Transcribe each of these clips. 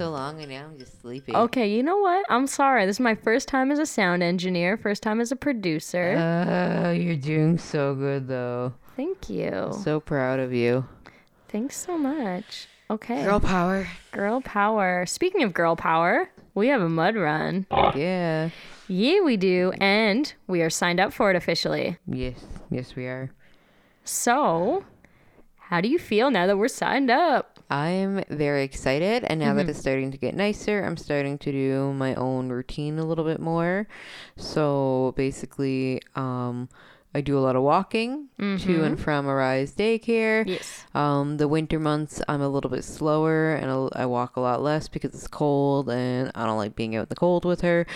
so long, and now I'm just sleepy. Okay, you know what? I'm sorry. This is my first time as a sound engineer, first time as a producer. Uh, you're doing so good, though. Thank you. So proud of you. Thanks so much. Okay. Girl power. Girl power. Speaking of girl power, we have a mud run. Yeah. Yeah, we do. And we are signed up for it officially. Yes. Yes, we are. So, how do you feel now that we're signed up? I'm very excited, and now that it's starting to get nicer, I'm starting to do my own routine a little bit more. So basically, um, I do a lot of walking to and from Arise Daycare. Yes. Um, the winter months, I'm a little bit slower, and I walk a lot less because it's cold, and I don't like being out in the cold with her.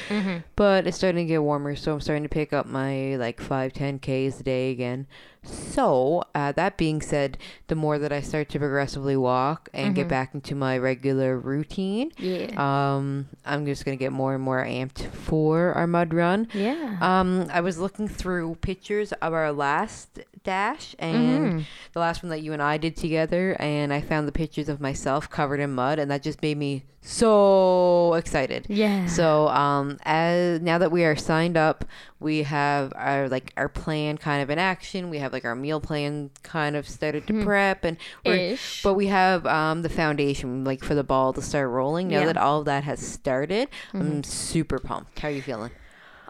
But it's starting to get warmer, so I'm starting to pick up my like five, ten k's a day again. So uh, that being said, the more that I start to progressively walk and get back into my regular routine, Yeah. um, I'm just gonna get more and more amped for our mud run. yeah. Um, I was looking through pictures of our last dash and the last one that you and I did together, and I found the pictures of myself covered in mud, and that just made me so excited. yeah. So, um, as now that we are signed up, we have our like our plan kind of in action. We have like our meal plan kind of started to prep, and Ish. but we have um the foundation like for the ball to start rolling. Now Yeah. that all of that has started, I'm super pumped. How are you feeling?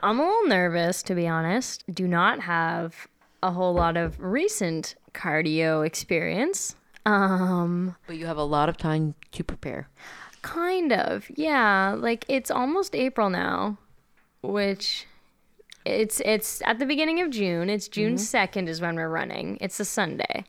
I'm a little nervous, to be honest. Do not have a whole lot of recent cardio experience. Um, But you have a lot of time to prepare. kind of. Yeah, like it's almost April now, which it's it's at the beginning of June. It's June 2nd is when we're running. It's a Sunday.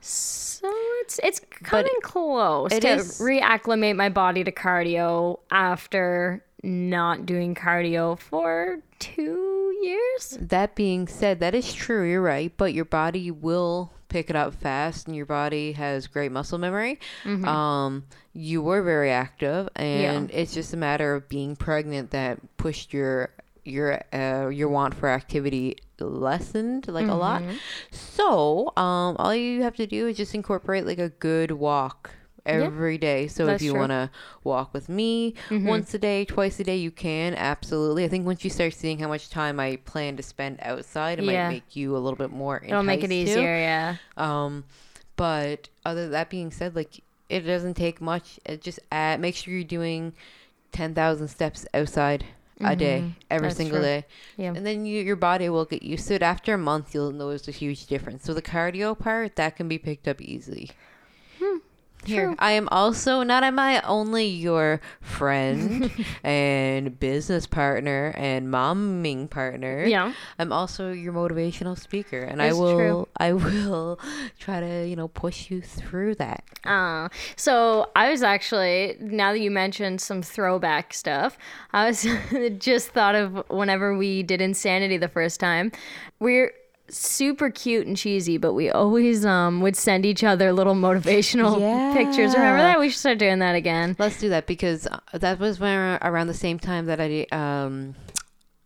So it's it's coming close it to is- reacclimate my body to cardio after not doing cardio for 2 years. That being said, that is true. You're right, but your body will pick it up fast, and your body has great muscle memory. Um, you were very active, and it's just a matter of being pregnant that pushed your your uh, your want for activity lessened like a lot. So, um, all you have to do is just incorporate like a good walk every day. So That's if you. Mm-hmm. want to walk with me once a day, twice a day, you can absolutely. I think once you start seeing how much time I plan to spend outside, it Yeah. might make you a little bit more. It'll make it to. easier, yeah. Um, but other that being said, like it doesn't take much. It just add, make sure you're doing ten thousand steps outside a day every Mm-hmm. That's single true. day, Yeah. and then you, your body will get used to it. After a month, you'll notice a huge difference. So the cardio part that can be picked up easily. Here, True. I am also not am I only your friend and business partner and momming partner. Yeah. I'm also your motivational speaker, and I will true. I will try to you know push you through that. Uh, so I was actually now that you mentioned some throwback stuff, I was just thought of whenever we did Insanity the first time. We're super cute and cheesy, but we always um would send each other little motivational pictures. Remember Yeah. that? We should start doing that again. Let's do that because uh, that was when around the same time that I um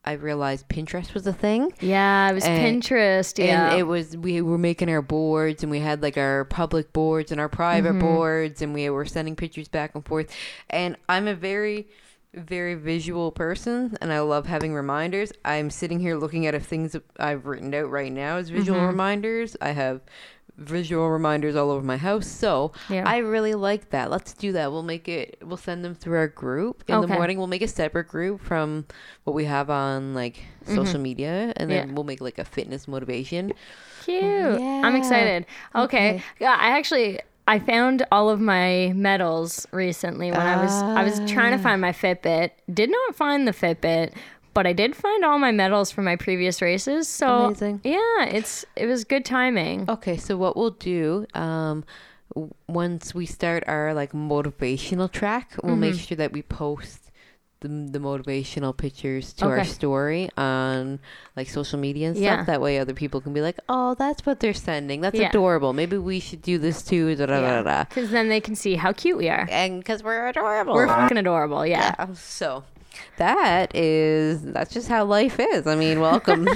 I realized Pinterest was a thing. Yeah, it was And- Pinterest. Yeah. And it was we were making our boards and we had like our public boards and our private Mm-hmm. boards and we were sending pictures back and forth. And I'm a very very visual person and I love having reminders. I'm sitting here looking at if things I've written out right now as visual Mm-hmm. reminders. I have visual reminders all over my house. So Yeah. I really like that. Let's do that. We'll make it we'll send them through our group in the morning. We'll make a separate group from what we have on like social media and then Mm-hmm. Yeah. we'll make like a fitness motivation. Cute. I'm excited. Okay. Okay. Yeah, I actually I found all of my medals recently when I was I was trying Ah. to find my Fitbit. Did not find the Fitbit, but I did find all my medals from my previous races. So Amazing. yeah, it's it was good timing. Okay, so what we'll do um once we start our like motivational track, we'll make Mm-hmm. sure that we post the, the motivational pictures to our story on like social media and stuff. Yeah. That way other people can be like, "Oh, that's what they're sending. That's Yeah. adorable. Maybe we should do this too." Because then they can see how cute we are. And cuz we're adorable. We're fucking adorable. Yeah. Yeah, so that is that's just how life is. I mean, welcome.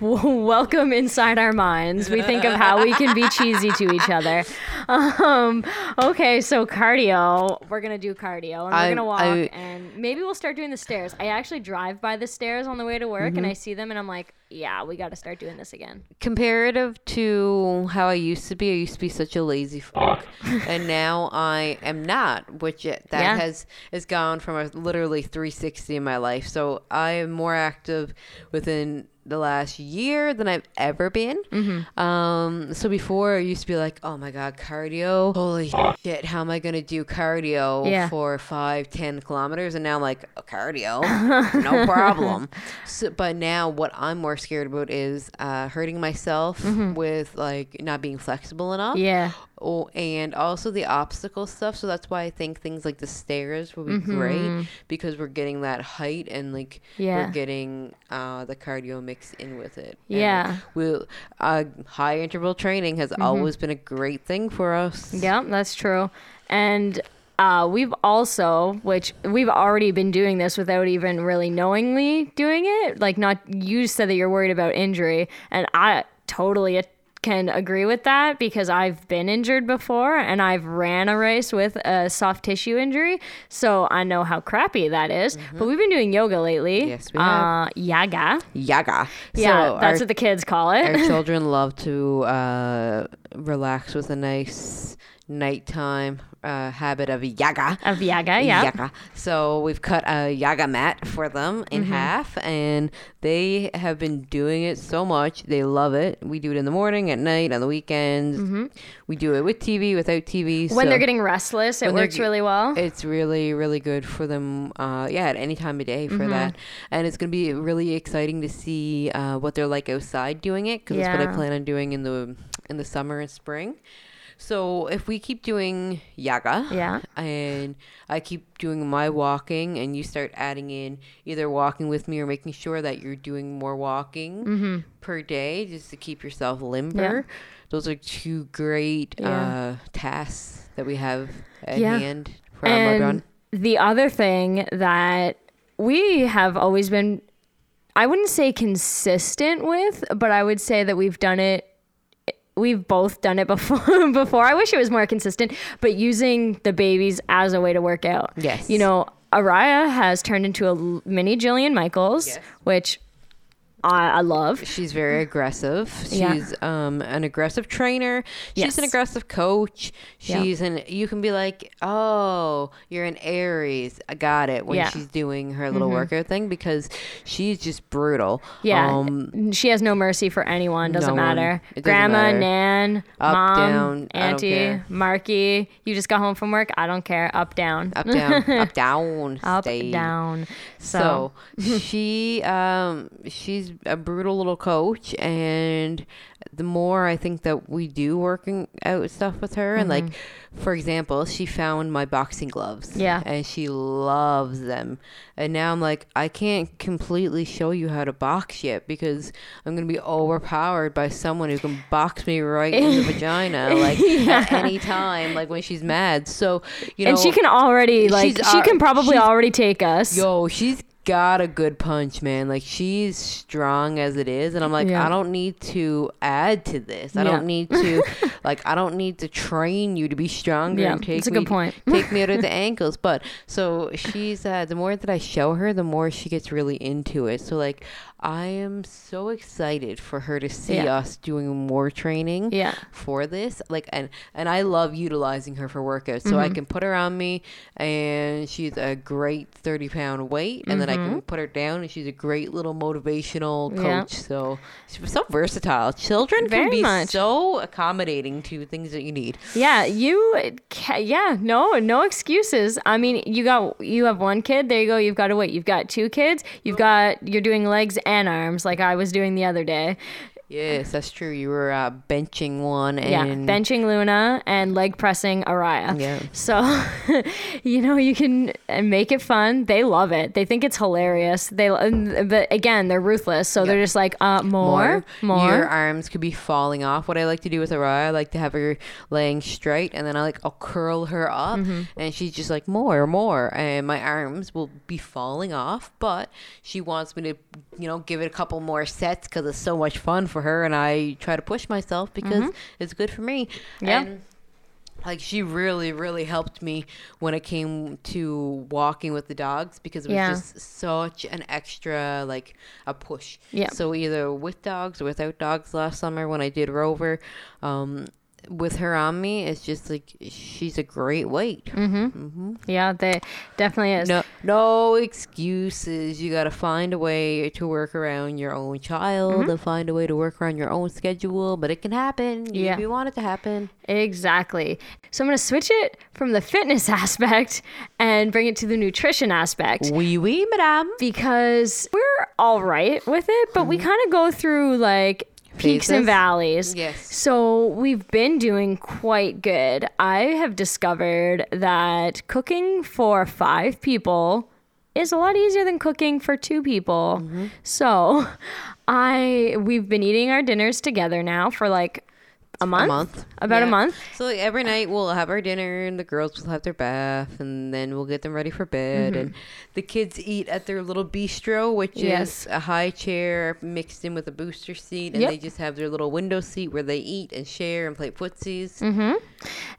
welcome inside our minds. We think of how we can be cheesy to each other. Um, okay, so cardio. We're gonna do cardio, and we're gonna walk, I, and maybe we'll start doing the stairs. I actually drive by the stairs on the way to work, mm-hmm. and I see them, and I'm like, yeah, we got to start doing this again. Comparative to how I used to be, I used to be such a lazy fuck, and now I am not. Which it, that yeah. has has gone from a literally 360 in my life. So I am more active within the last year than I've ever been. Mm-hmm. Um, so before I used to be like, oh my god, cardio, holy shit, how am I gonna do cardio yeah. for five, ten kilometers? And now I'm like, oh, cardio, no problem. So, but now what I'm more scared about is uh, hurting myself mm-hmm. with like not being flexible enough. Yeah. Oh, and also the obstacle stuff. So that's why I think things like the stairs will be mm-hmm. great because we're getting that height and like yeah. we're getting uh, the cardio mix in with it. Yeah. we'll uh, high interval training has mm-hmm. always been a great thing for us. Yeah, that's true. And uh, we've also, which we've already been doing this without even really knowingly doing it. Like, not you said that you're worried about injury, and I totally can agree with that because I've been injured before and I've ran a race with a soft tissue injury. So I know how crappy that is. Mm-hmm. But we've been doing yoga lately. Yes, we have. Uh, yaga. Yaga. Yeah, so that's our, what the kids call it. Our children love to uh, relax with a nice nighttime uh, habit of yaga. Of yaga, yeah. Yaga. So we've cut a yaga mat for them in mm-hmm. half, and they have been doing it so much. They love it. We do it in the morning, at night, on the weekends. Mm-hmm. We do it with TV, without TV. When so they're getting restless, it works really well. It's really, really good for them. Uh, yeah, at any time of day for mm-hmm. that. And it's going to be really exciting to see uh, what they're like outside doing it because yeah. that's what I plan on doing in the in the summer and spring. So if we keep doing yoga, yeah, and I keep doing my walking, and you start adding in either walking with me or making sure that you're doing more walking mm-hmm. per day, just to keep yourself limber. Yeah. Those are two great yeah. uh, tasks that we have at yeah. hand for and our run. The other thing that we have always been I wouldn't say consistent with, but I would say that we've done it we've both done it before before. I wish it was more consistent, but using the babies as a way to work out. Yes. You know, Araya has turned into a mini Jillian Michaels, yes. which I, I love. She's very aggressive. She's yeah. um, an aggressive trainer. She's yes. an aggressive coach. She's yeah. an. You can be like, oh, you're an Aries. I got it when yeah. she's doing her little mm-hmm. workout thing because she's just brutal. Yeah, um, she has no mercy for anyone. Doesn't no matter. Doesn't Grandma, matter. Nan, Up, mom, down, auntie, Marky. You just got home from work. I don't care. Up, down. Up, down. up, down. Up, down. So, so she um she's a brutal little coach and the more I think that we do working out stuff with her mm-hmm. and like mm-hmm. for example, she found my boxing gloves. Yeah. And she loves them. And now I'm like, I can't completely show you how to box yet because I'm gonna be overpowered by someone who can box me right in the vagina like yeah. at any time, like when she's mad. So you know And she can already like she can probably already take us. Yo, she's got a good punch, man. Like she's strong as it is, and I'm like, yeah. I don't need to add to this. I yeah. don't need to, like, I don't need to train you to be stronger. Yeah, and take that's a me, good point. take me out of the ankles. But so she's uh, the more that I show her, the more she gets really into it. So like, I am so excited for her to see yeah. us doing more training yeah. for this. Like and and I love utilizing her for workouts. So mm-hmm. I can put her on me and she's a great 30 pound weight and mm-hmm. then I can mm-hmm. put her down and she's a great little motivational coach. Yeah. So she's so versatile. Children Very can be much. so accommodating to things that you need. Yeah, you yeah, no, no excuses. I mean, you got you have one kid, there you go, you've got a weight. You've got two kids, you've got you're doing legs and arms like I was doing the other day. Yes, that's true. You were uh, benching one and Yeah, benching Luna and leg pressing Araya. Yeah. So, you know, you can uh, make it fun. They love it. They think it's hilarious. They, but again, they're ruthless. So they're just like, uh, more, more. Your arms could be falling off. What I like to do with Araya, I like to have her laying straight, and then I like I'll curl her up, Mm-hmm. and she's just like more, more, and my arms will be falling off. But she wants me to, you know, give it a couple more sets because it's so much fun for her, and I try to push myself because it's good for me. Mm-hmm. Yeah. And, like she really really helped me when it came to walking with the dogs because it was Yeah. just such an extra like a push Yeah. so either with dogs or without dogs last summer when i did rover um with her on me it's just like she's a great weight Mm-hmm. yeah, they definitely is. no no excuses you got to find a way to work around your own child Mm-hmm. and find a way to work around your own schedule but it can happen Yeah. if you want it to happen Exactly. So I'm going to switch it from the fitness aspect and bring it to the nutrition aspect. oui oui madame because we're all right with it, but we kind of go through like peaks and valleys. Yes. So we've been doing quite good. I have discovered that cooking for five people is a lot easier than cooking for two people. Mm-hmm. So I we've been eating our dinners together now for like a month. month. About a month. So like, every night we'll have our dinner and the girls will have their bath and then we'll get them ready for bed Mm-hmm. and the kids eat at their little bistro which Yes. is a high chair mixed in with a booster seat and Yep. they just have their little window seat where they eat and share and play footsies. Mm-hmm.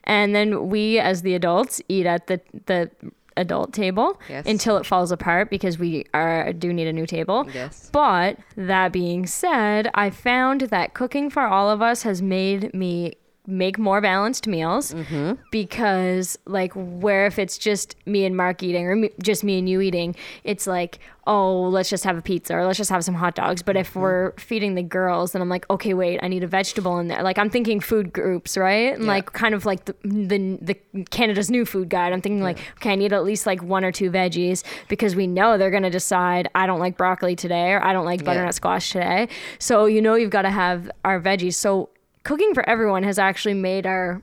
And then we, as the adults, eat at the the adult table Yes. until it falls apart because we are do need a new table. Yes. But that being said, I found that cooking for all of us has made me make more balanced meals Mm-hmm. because like where if it's just me and Mark eating or me, just me and you eating it's like oh let's just have a pizza or let's just have some hot dogs. But if we're feeding the girls then I'm like okay wait I need a vegetable in there. Like I'm thinking food groups right? And Yeah. like kind of like the, the the Canada's new food guide. I'm thinking like okay I need at least like one or two veggies because we know they're gonna decide I don't like broccoli today or I don't like butternut squash today. So you know you've got to have our veggies. So cooking for everyone has actually made our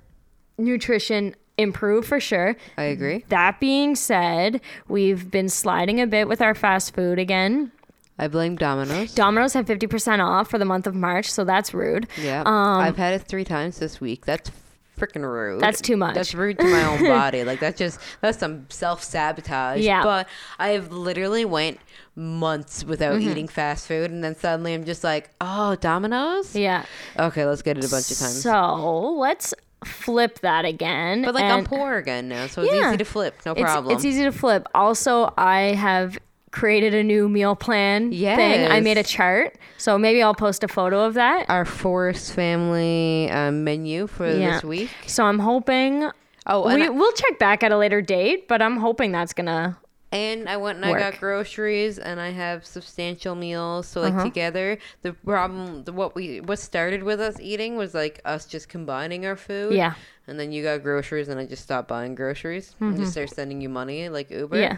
nutrition improve for sure. I agree. That being said, we've been sliding a bit with our fast food again. I blame Domino's. Domino's had 50% off for the month of March, so that's rude. yeah. Um, I've had it 3 times this week. That's freaking rude. That's too much. That's rude to my own body. Like that's just that's some self-sabotage. Yeah. But I've literally went months without Mm-hmm. eating fast food and then suddenly I'm just like, "Oh, Domino's?" Yeah. Okay, let's get it a bunch of times. So let's flip that again. but like I'm poor again now, so it's Yeah. easy to flip. No problem. It's easy to flip. Also, I have created a new meal plan thing. I made a chart. So maybe I'll post a photo of that. Our Forest family um, menu for Yeah. this week. So I'm hoping Oh, we, I- we'll check back at a later date, but I'm hoping that's gonna And I went and I got groceries and I have substantial meals. So like Uh-huh. together, the problem, the, what we, what started with us eating was like us just combining our food. Yeah. And then you got groceries and I just stopped buying groceries and just started sending you money like Uber. Mm-hmm.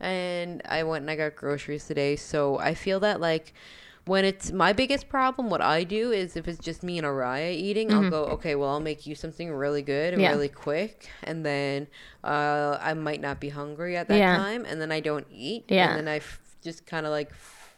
Yeah. And I went and I got groceries today. So I feel that like when it's my biggest problem, what I do is if it's just me and Araya eating, I'll go, okay, well, I'll make you something really good and Mm-hmm. Yeah. really quick. And then uh, I might not be hungry at that Yeah. time. And then I don't eat. Yeah. And then I f- just kind of like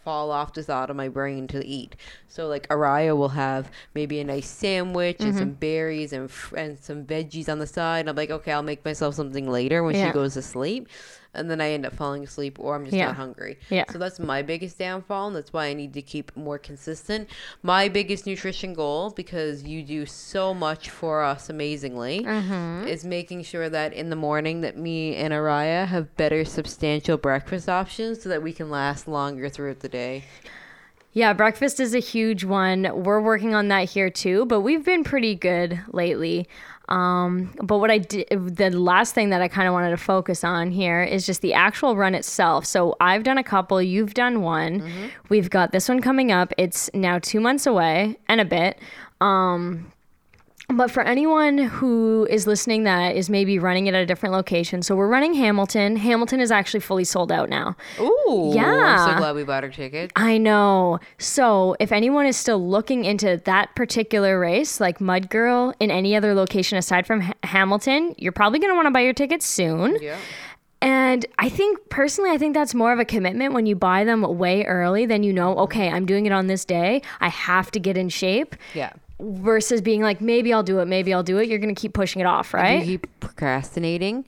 fall off the thought of my brain to eat. So like Araya will have maybe a nice sandwich and Mm-hmm. some berries and f- and some veggies on the side. And I'm like, okay, I'll make myself something later when Yeah. she goes to sleep. And then I end up falling asleep or I'm just Yeah. not hungry. Yeah. So that's my biggest downfall and that's why I need to keep more consistent. My biggest nutrition goal because you do so much for us amazingly Mm-hmm. is making sure that in the morning that me and Araya have better substantial breakfast options so that we can last longer throughout the day. Yeah, breakfast is a huge one. We're working on that here too, but we've been pretty good lately. Um, but what I did, the last thing that I kind of wanted to focus on here is just the actual run itself. So I've done a couple, you've done one. We've got this one coming up. It's now two months away and a bit. Um, but for anyone who is listening that is maybe running it at a different location, so we're running Hamilton. Hamilton is actually fully sold out now. Ooh. Yeah. I'm so glad we bought our ticket. I know. So if anyone is still looking into that particular race, like Mud Girl, in any other location aside from Ha- Hamilton, you're probably going to want to buy your tickets soon. Yeah. And I think personally, I think that's more of a commitment when you buy them way early. Then you know, okay, I'm doing it on this day. I have to get in shape. Yeah. Versus being like, maybe I'll do it, maybe I'll do it. You're gonna keep pushing it off, right? you keep procrastinating,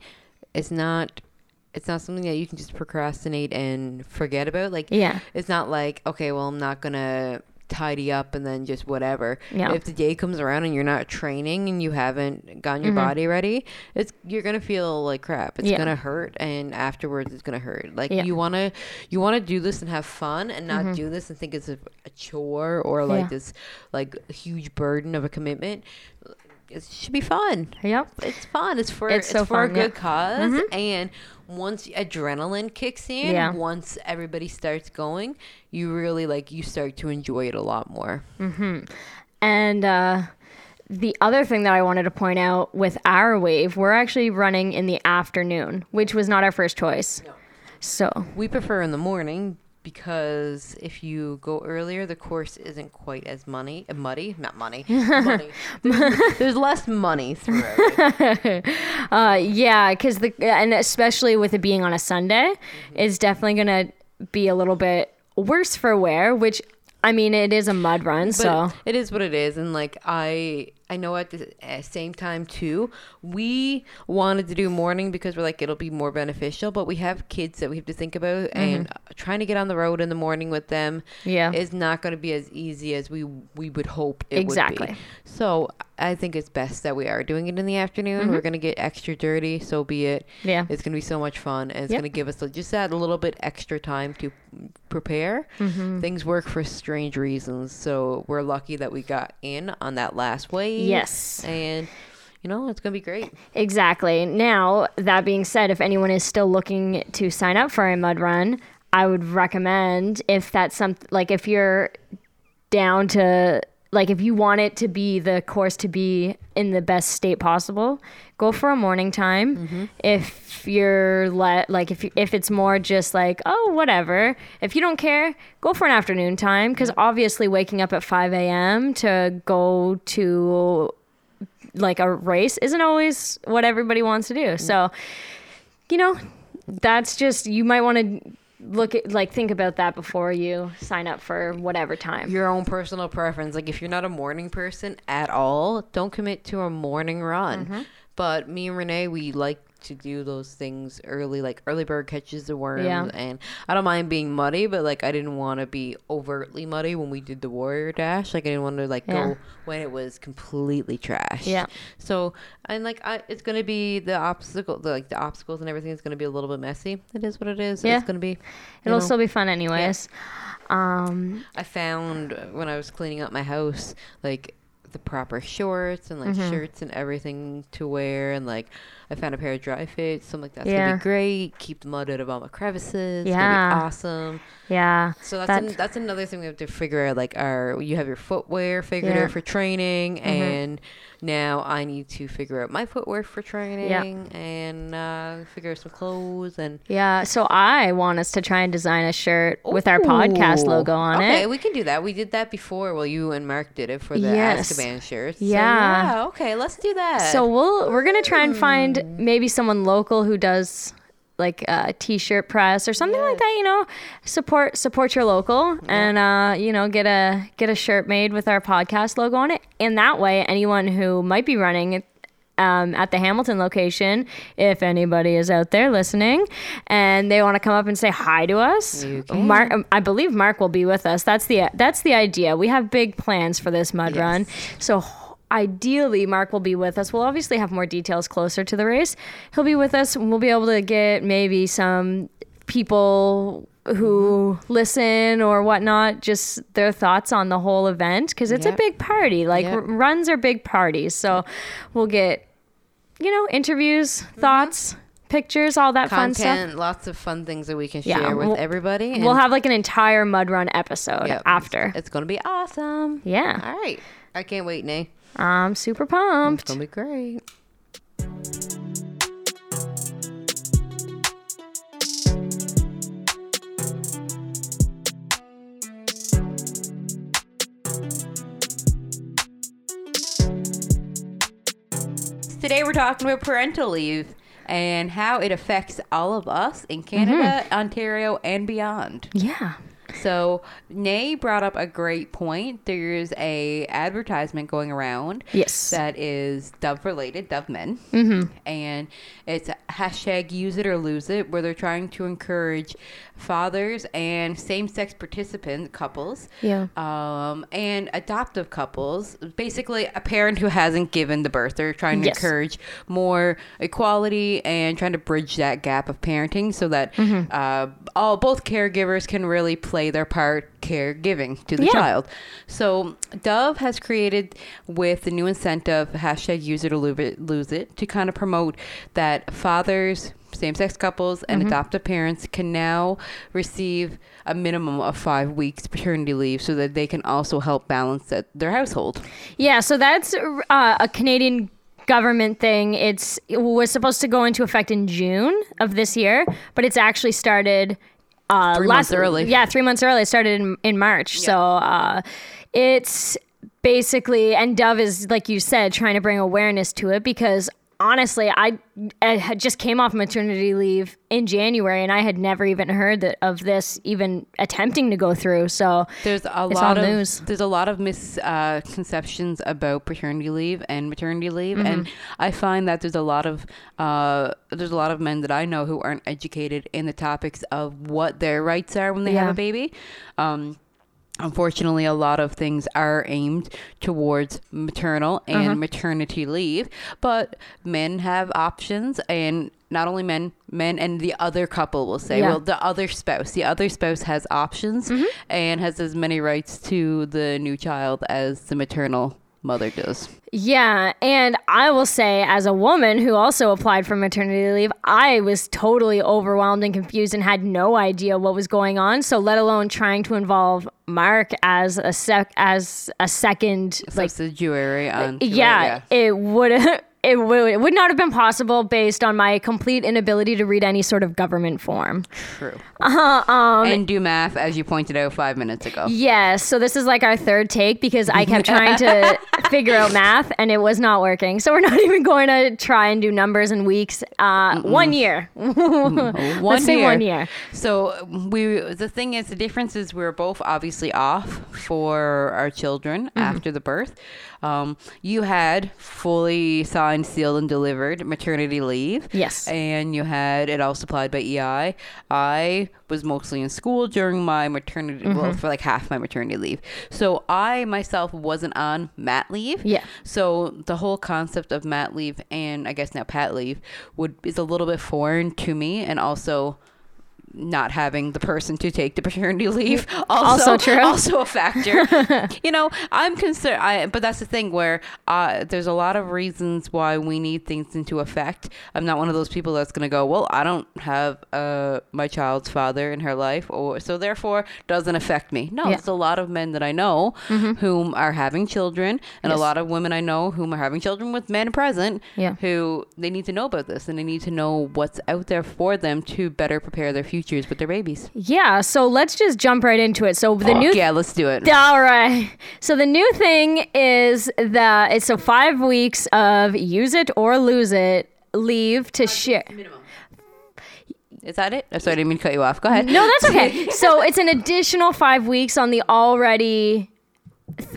it's not it's not something that you can just procrastinate and forget about. Like Yeah. it's not like, okay, well I'm not gonna tidy up and then just whatever. Yeah. If the day comes around and you're not training and you haven't gotten your body ready, it's you're gonna feel like crap. It's Mm-hmm. Yeah. gonna hurt and afterwards it's gonna hurt. Like Yeah. Mm-hmm. you wanna you wanna do this and have fun and not do this and think it's a, a chore or like Yeah. this like a huge burden of a commitment. It should be fun. Yep. It's fun. It's for It's it's, so for fun, a yeah. good because And once adrenaline kicks in, Yeah. once everybody starts going, you really like you start to enjoy it a lot more. And uh, the other thing that I wanted to point out with our wave, we're actually running in the afternoon, which was not our first choice. So We prefer in the morning because if you go earlier, the course isn't quite as money uh, muddy, not money, money. There's, there's less money throughout. it. Uh, yeah, because the and especially with it being on a Sunday, is definitely gonna be a little bit worse for wear. Which I mean, it is a mud run, But so it is what it is, and like I, I know at the same time too, we wanted to do morning because we're like it'll be more beneficial, but we have kids that we have to think about, and uh, trying to get on the road in the morning with them, Mm-hmm. Yeah. is not going to be as easy as we we would hope it would Exactly. be. So I think it's best that we are doing it in the afternoon. We're going to get extra dirty, so be it. Mm-hmm. Yeah. it's going to be so much fun, and it's Yep. going to give us just that little bit extra time to prepare. Mm-hmm. Things work for strange reasons, so we're lucky that we got in on that last wave. Yes. and you know it's going to be great. Exactly. Now, that being said, if anyone is still looking to sign up for a mud run, I would recommend if that's something like if you're down to like if you want it to be the course to be in the best state possible, go for a morning time. Mm-hmm. If you're let like if you, if it's more just like oh whatever, if you don't care, go for an afternoon time because obviously waking up at five a.m. to go to like a race isn't always what everybody wants to do. Mm-hmm. So, you know, that's just you might want to look at like think about that before you sign up for whatever time. Your own personal preference. Like if you're not a morning person at all, don't commit to a morning run. Mm-hmm. But me and Renee, we like to do those things early, like early bird catches the worm. Yeah. And I don't mind being muddy, but like I didn't want to be overtly muddy when we did the warrior dash. Like I didn't want to like Yeah. go when it was completely trash. Yeah. So and like I, it's gonna be the obstacle, the, like the obstacles and everything is gonna be a little bit messy. It is what it is. Yeah. It's gonna be. It'll know. still be fun anyways. Um I found when I was cleaning up my house, like the proper shorts and like Mm-hmm. shirts and everything to wear, and like I found a pair of dry fits. So I'm like, that's gonna be great. Keep the mud out of all my crevices. It's Yeah. gonna be awesome. yeah. So that's That- an, that's another thing we have to figure out. Like, our you have your footwear figured Yeah. out for training, Mm-hmm. and now I need to figure out my footwear for training and uh, figure out some clothes and Yeah, so I want us to try and design a shirt with our podcast logo on okay, it. we can do that. We did that before. Well, you and Mark did it for the Yes. Azkaban shirts. So, Yeah. yeah. Okay, let's do that. So we'll we're gonna try and Hmm. Find maybe someone local who does like a t-shirt press or something like that. You know, support support your local and uh, you know get a get a shirt made with our podcast logo on it. And that way, anyone who might be running. Um, at the Hamilton location, if anybody is out there listening and they want to come up and say hi to us, Mark, I believe Mark will be with us. That's the that's the idea. We have big plans for this mud run, so ideally Mark will be with us. We'll obviously have more details closer to the race. He'll be with us and we'll be able to get maybe some people who mm-hmm. listen or whatnot, just their thoughts on the whole event because it's a big party. Like Yep. r- runs are big parties, so we'll get you know interviews, mm-hmm. thoughts, pictures, all that fun stuff. lots of fun things that we can Yeah, share with we'll- everybody. We'll have like an entire mud run episode Yep. after. It's gonna be awesome. Yeah. All right. I can't wait, Nay. I'm super pumped. It's gonna be great. Today we're talking about parental leave and how it affects all of us in Canada, Ontario, and beyond. Yeah. So Nay brought up a great point. There's a advertisement going around. Yes. That is Dove related, Dove Men. Mm-hmm. And it's hashtag use it or lose it, where they're trying to encourage fathers and same sex participant couples. Yeah. Um, and adoptive couples, basically a parent who hasn't given the birth. They're trying to Yes. encourage more equality and trying to bridge that gap of parenting so that Mm-hmm. uh, all both caregivers can really play their part caregiving to the Yeah. child. So Dove has created with the new incentive hashtag use it or lose it to kind of promote that fathers, same-sex couples, and Mm-hmm. adoptive parents can now receive a minimum of five weeks paternity leave so that they can also help balance their household. Yeah, so that's uh, a Canadian government thing. It's it was supposed to go into effect in June of this year, but it's actually started uh, Three last, months early. Yeah, three months early. It started in in March. So uh, it's basically and Dove is like you said trying to bring awareness to it because honestly I, I had just came off maternity leave in January and I had never even heard that, of this even attempting to go through. So There's a lot of news. there's a lot of misconceptions about paternity leave and maternity leave, and Mm-hmm. I find that there's a lot of uh, there's a lot of men that I know who aren't educated in the topics of what their rights are when they have a baby. Um, Unfortunately, a lot of things are aimed towards maternal and Uh-huh. maternity leave, but men have options, and not only men, men and the other couple will say, Yeah. well, the other spouse, the other spouse has options Mm-hmm. and has as many rights to the new child as the maternal mother does. Yeah, and I will say, as a woman who also applied for maternity leave, I was totally overwhelmed and confused and had no idea what was going on. So, let alone trying to involve Mark as a sec as a second, like, Subsidiary on uh, to yeah, it would it would it would not have been possible based on my complete inability to read any sort of government form. true. Uh-huh, um, and do math, as you pointed out five minutes ago. Yes, so this is like our third take because I kept trying to figure out math and it was not working. So we're not even going to try and do numbers and weeks. Uh, one year. One Let's say year. one year. So we the thing is the difference is we're both obviously off for our children Mm-hmm. after the birth. Um, you had fully signed, sealed, and delivered maternity leave. Yes. And you had it all supplied by EI. I was mostly in school during my maternity, Mm-hmm. well, for like half my maternity leave. So I myself wasn't on mat leave. Yeah. So the whole concept of mat leave and I guess now pat leave would is a little bit foreign to me, and also not having the person to take the paternity leave also, Also true. also a factor you know i'm concerned i but that's the thing where uh, there's a lot of reasons why we need things into effect i'm not one of those people that's going to go well i don't have uh, my child's father in her life or so therefore doesn't affect me no Yeah. there's a lot of men that i know whom are having children and a lot of women i know whom are having children with men present Yeah. who they need to know about this and they need to know what's out there for them to better prepare their futures with their babies. Yeah, so let's just jump right into it. So the new yeah, let's do it. All right. So the new thing is that it's so five weeks of use it or lose it leave to share. Is that it? Oh, sorry, I didn't mean to cut you off. Go ahead. No, that's okay. so it's an additional five weeks on the already,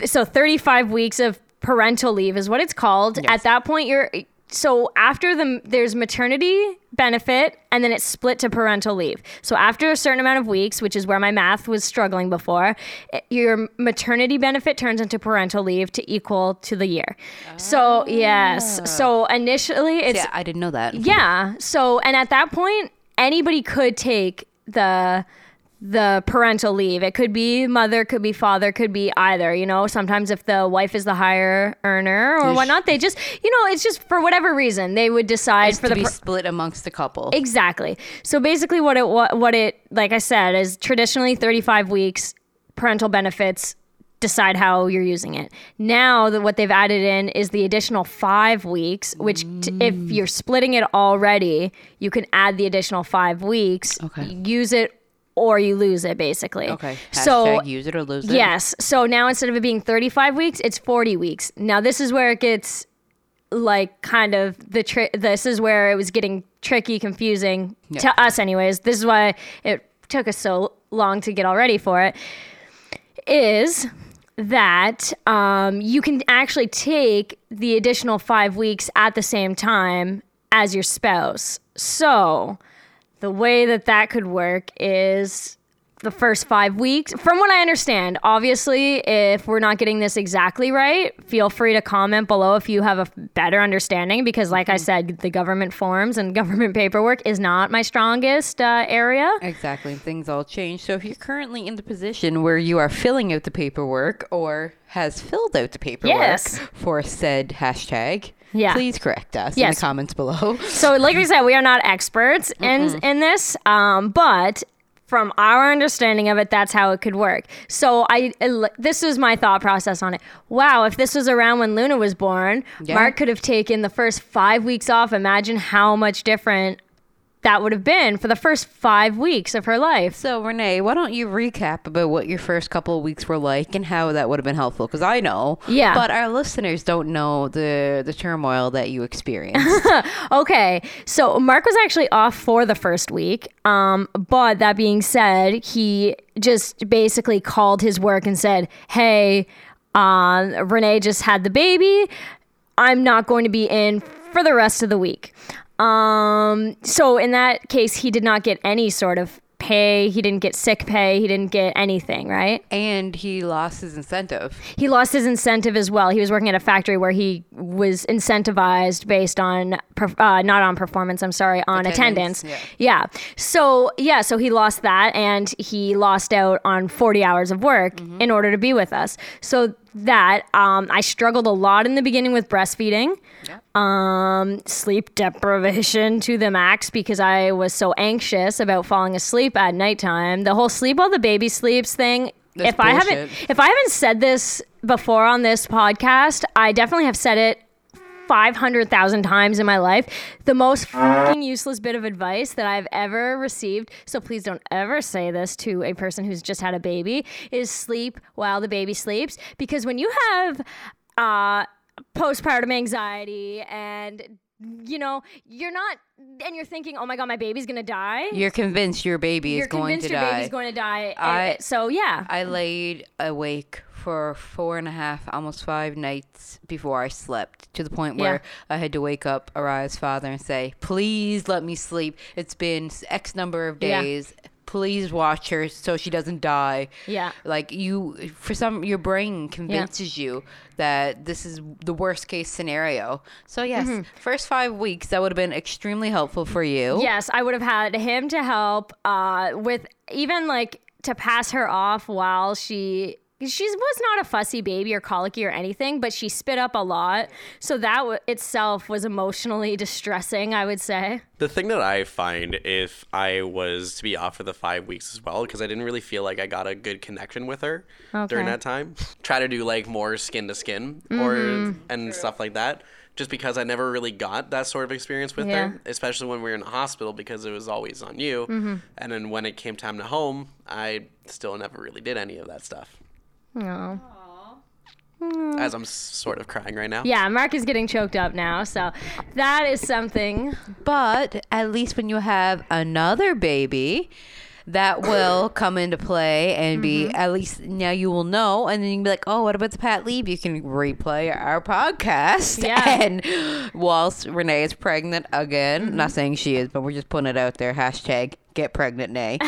so 35 weeks of parental leave is what it's called. Yes. At that point, you're, so after the, there's maternity benefit and then it's split to parental leave. So after a certain amount of weeks, which is where my math was struggling before, it- your maternity benefit turns into parental leave to equal to the year. So, yes. Ah. So initially it's, Yeah, I didn't know that. yeah. So, and at that point, anybody could take the the parental leave. It could be mother, could be father, could be either. You know, sometimes if the wife is the higher earner or Ish. whatnot, they just, you know, it's just for whatever reason they would decide It's for to the split amongst the couple. Exactly. So basically, what it what, what it like I said is traditionally 35 weeks parental benefits decide how you're using it. Now that what they've added in is the additional five weeks, which t- if mm. you're splitting it already, you can add the additional five weeks. Okay. Use it or you lose it, basically. Okay. Hashtag So use it or lose it. Yes. So now instead of it being 35 weeks, it's 40 weeks. Now this is where it gets like kind of the tri- this is where it was getting tricky, confusing to us anyways. This is why it took us so long to get all ready for it. Is that um, you can actually take the additional five weeks at the same time as your spouse. So the way that that could work is the first five weeks. From what I understand, obviously, if we're not getting this exactly right, feel free to comment below if you have a better understanding. Because, like I said, the government forms and government paperwork is not my strongest uh, area. Exactly. Things all change. So if you're currently in the position where you are filling out the paperwork or has filled out the paperwork Yes. for said hashtag, Yeah. please correct us in the comments below. So, like we said, we are not experts in in this, um, but from our understanding of it, that's how it could work. So, I this was my thought process on it. Wow, if this was around when Luna was born, Yeah. Mark could have taken the first five weeks off. Imagine how much different that would have been for the first five weeks of her life. So Renee, why don't you recap about what your first couple of weeks were like and how that would have been helpful? Because I know, Yeah. but our listeners don't know the the turmoil that you experienced. Okay, so Mark was actually off for the first week. Um, but that being said, he just basically called his work and said, "Hey, um, Renee just had the baby. I'm not going to be in for the rest of the week." Um, so in that case, he did not get any sort of pay. He didn't get sick pay. He didn't get anything, right? and he lost his incentive. he lost his incentive as well. He was working at a factory where he was incentivized based on, uh, not on performance, I'm sorry, on Attendance, attendance. Yeah. So, yeah, so he lost that and he lost out on 40 hours of work in order to be with us. So, that, um, I struggled a lot in the beginning with breastfeeding, um, sleep deprivation to the max because I was so anxious about falling asleep at nighttime. The whole sleep while the baby sleeps thing. That's if I haven't if I haven't said this before on this podcast, I definitely have said it 500,000 times in my life. The most fucking useless bit of advice that I've ever received, so please don't ever say this to a person who's just had a baby, is sleep while the baby sleeps. Because when you have uh, postpartum anxiety and you know, you're not, and you're thinking, oh my God, my baby's gonna die. You're convinced your baby You're is going convinced to your die. baby's going to die. I- so, yeah. I laid awake for four and a half, almost five nights before I slept, to the point where I had to wake up Araya's father and say, "Please let me sleep. It's been X number of Yeah. days. Please watch her so she doesn't die." Yeah. Like you, for some, your brain convinces you that this is the worst case scenario. So yes, Mm-hmm. first five weeks that would have been extremely helpful for you. Yes, I would have had him to help uh, with even like to pass her off while she. She was not a fussy baby or colicky or anything, but she spit up a lot. So that w- itself was emotionally distressing, I would say. The thing that I find if I was to be off for the five weeks as well, because I didn't really feel like I got a good connection with her during that time. Try to do like more skin to skin or Mm-hmm. and stuff like that. Just because I never really got that sort of experience with Yeah. her, especially when we were in the hospital because it was always on you. Mm-hmm. And then when it came time to home, I still never really did any of that stuff. Oh. As I'm sort of crying right now. Yeah, Mark is getting choked up now. So that is something. But at least when you have another baby, that will come into play and be Mm-hmm. at least now you will know, and then you can be like, oh, what about the Pat Leave? You can replay our podcast. Yeah. And whilst Renee is pregnant again, Mm-hmm. not saying she is, but we're just putting it out there. Hashtag get pregnant, Nay.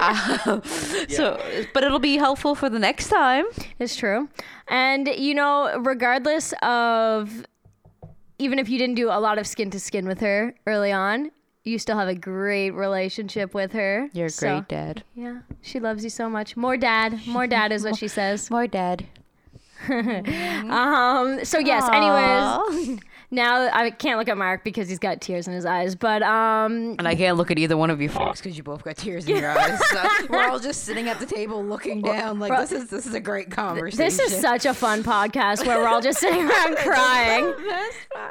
Um, So, but it'll be helpful for the next time. It's true. And, you know, regardless of even if you didn't do a lot of skin to skin with her early on, you still have a great relationship with her. You're a So, great dad. Yeah, she loves you so much. More dad, more dad is what she says. More dad. Um. So yes. Anyways, now I can't look at Mark because he's got tears in his eyes. But um, and I can't look at either one of you folks because you both got tears in your eyes. So we're all just sitting at the table looking down. Like this is this is a great conversation. This is such a fun podcast where we're all just sitting around crying.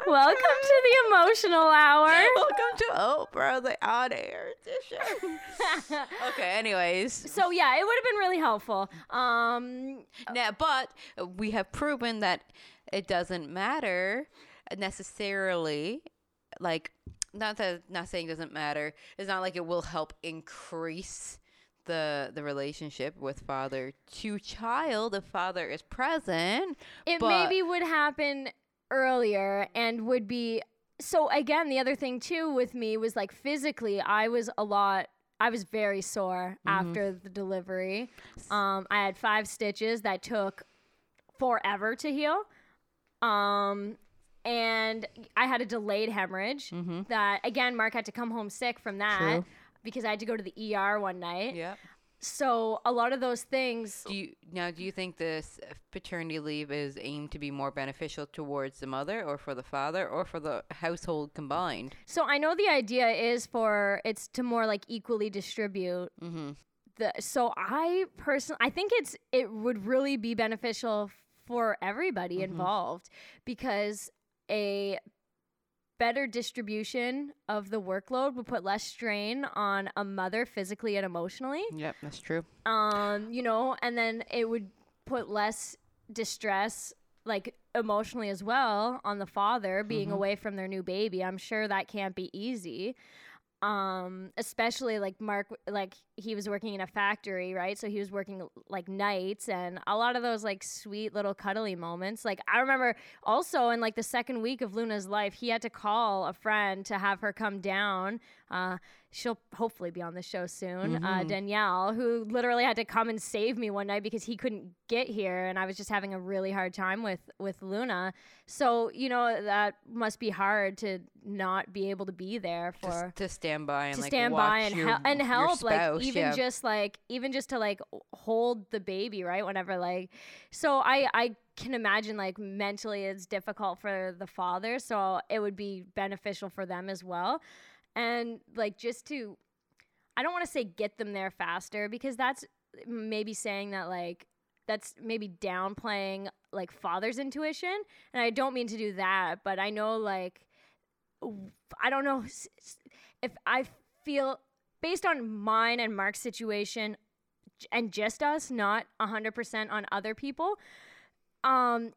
Welcome to the emotional hour. Welcome to Oprah, the on air edition. okay. Anyways, so yeah, it would have been really helpful. Um, now, but we have proven that it doesn't matter necessarily like not that not saying doesn't matter it's not like it will help increase the the relationship with father to child if father is present it maybe would happen earlier and would be so again the other thing too with me was like physically i was a lot I was very sore mm-hmm. after the delivery. Um, I had five stitches that took forever to heal. Um, and I had a delayed hemorrhage mm-hmm. that again Mark had to come home sick from that True. because I had to go to the ER one night. Yeah. So a lot of those things. Do you now? Do you think this paternity leave is aimed to be more beneficial towards the mother, or for the father, or for the household combined? So I know the idea is for it's to more like equally distribute. Mm-hmm. The so I personally I think it's it would really be beneficial for everybody mm-hmm. involved because a better distribution of the workload would put less strain on a mother physically and emotionally. Yep, that's true. Um, you know, and then it would put less distress like emotionally as well on the father being mm-hmm. away from their new baby. I'm sure that can't be easy um especially like mark like he was working in a factory right so he was working like nights and a lot of those like sweet little cuddly moments like i remember also in like the second week of luna's life he had to call a friend to have her come down uh she'll hopefully be on the show soon. Uh, mm-hmm. Uh, Danielle, who literally had to come and save me one night because he couldn't get here, and I was just having a really hard time with with Luna. So you know that must be hard to not be able to be there for just to stand by and to like stand by and, your, and help, like even yeah. just like even just to like hold the baby, right? Whenever like, so I I can imagine like mentally it's difficult for the father, so it would be beneficial for them as well and like just to I don't want to say get them there faster because that's maybe saying that like that's maybe downplaying like father's intuition and I don't mean to do that but I know like I don't know if I feel based on mine and Mark's situation and just us not 100% on other people um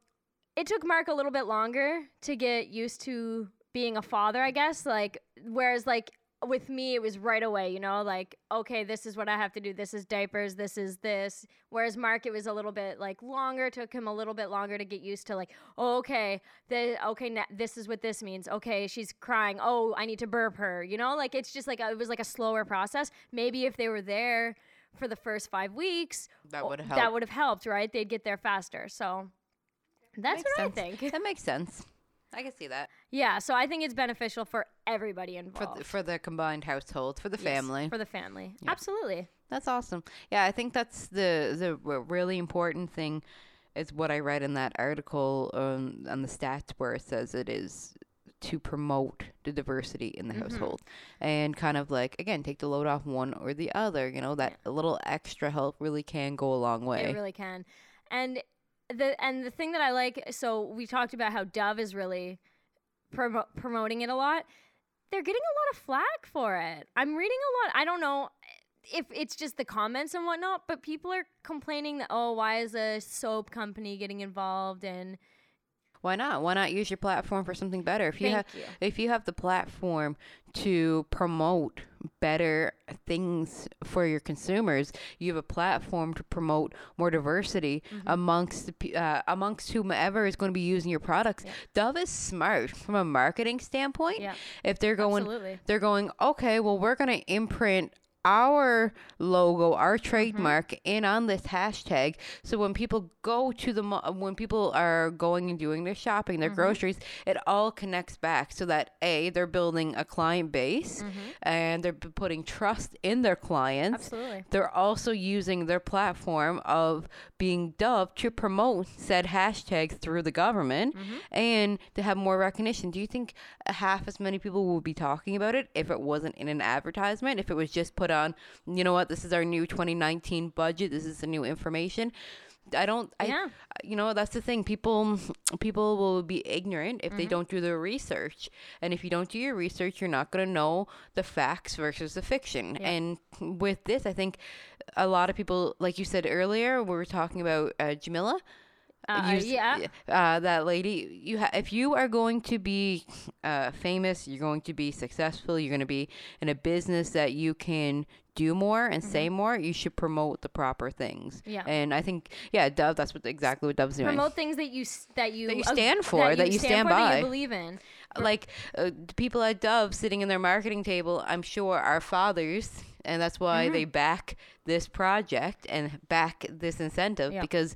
it took Mark a little bit longer to get used to being a father, I guess. Like, whereas, like, with me, it was right away, you know, like, okay, this is what I have to do. This is diapers. This is this. Whereas Mark, it was a little bit like longer, took him a little bit longer to get used to, like, oh, okay, the, okay, this is what this means. Okay, she's crying. Oh, I need to burp her, you know, like, it's just like, a, it was like a slower process. Maybe if they were there for the first five weeks, that would have That would have helped, right? They'd get there faster. So that's what sense. I think. That makes sense. I can see that. Yeah, so I think it's beneficial for everybody involved. For the, for the combined household, for the yes, family. For the family. Yeah. Absolutely. That's awesome. Yeah, I think that's the the really important thing is what I read in that article um, on the stats where it says it is to promote the diversity in the mm-hmm. household and kind of like again take the load off one or the other you know that yeah. little extra help really can go a long way it really can and the and the thing that I like, so we talked about how Dove is really promo- promoting it a lot. They're getting a lot of flack for it. I'm reading a lot. I don't know if it's just the comments and whatnot, but people are complaining that oh, why is a soap company getting involved and why not? Why not use your platform for something better? If you Thank have you. if you have the platform to promote better things for your consumers, you have a platform to promote more diversity mm-hmm. amongst the, uh, amongst whomever is going to be using your products. Yeah. Dove is smart from a marketing standpoint. Yeah. If they're going Absolutely. they're going, okay, well we're going to imprint our logo, our trademark mm-hmm. in on this hashtag. So when people go to the when people are going and doing their shopping, their mm-hmm. groceries, it all connects back so that a they're building a client base mm-hmm. and they're putting trust in their clients. Absolutely. They're also using their platform of being Dove to promote said hashtags through the government mm-hmm. and to have more recognition. Do you think half as many people would be talking about it if it wasn't in an advertisement? If it was just put on, you know what, this is our new 2019 budget. This is the new information. I don't. I, yeah. You know, that's the thing. People, people will be ignorant if mm-hmm. they don't do their research, and if you don't do your research, you're not going to know the facts versus the fiction. Yeah. And with this, I think a lot of people, like you said earlier, we were talking about uh, Jamila. Uh, yeah. Uh, that lady. You ha- if you are going to be uh, famous, you're going to be successful. You're going to be in a business that you can do more and mm-hmm. say more. You should promote the proper things. Yeah. And I think yeah, Dove. That's what exactly what Dove's doing. Promote things that you that you, that you stand for, that you, that you stand, stand by, that you believe in. Like uh, people at Dove sitting in their marketing table, I'm sure are fathers and that's why mm-hmm. they back this project and back this incentive yeah. because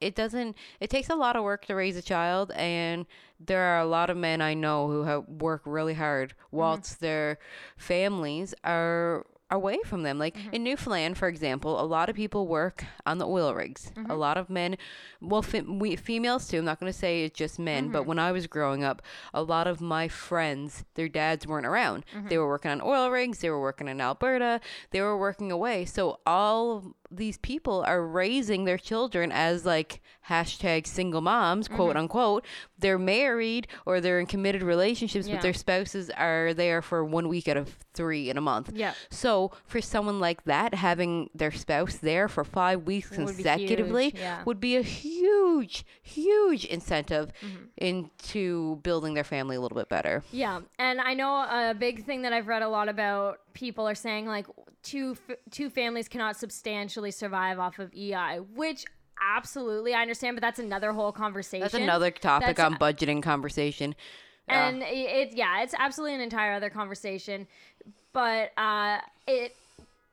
it doesn't it takes a lot of work to raise a child and there are a lot of men i know who have work really hard whilst mm-hmm. their families are away from them. Like mm-hmm. in Newfoundland, for example, a lot of people work on the oil rigs. Mm-hmm. A lot of men, well, fe- we females too. I'm not going to say it's just men, mm-hmm. but when I was growing up, a lot of my friends, their dads weren't around. Mm-hmm. They were working on oil rigs. They were working in Alberta. They were working away. So all these people are raising their children as like hashtag single moms, quote mm-hmm. unquote. They're married or they're in committed relationships, yeah. but their spouses are there for one week out of three in a month. Yeah. So for someone like that, having their spouse there for five weeks it consecutively would be, yeah. would be, a huge, huge incentive mm-hmm. into building their family a little bit better. Yeah. And I know a big thing that I've read a lot about people are saying like two two families cannot substantially survive off of EI, which absolutely I understand, but that's another whole conversation. That's another topic that's, on budgeting conversation. And uh, it, yeah, it's absolutely an entire other conversation, but uh, it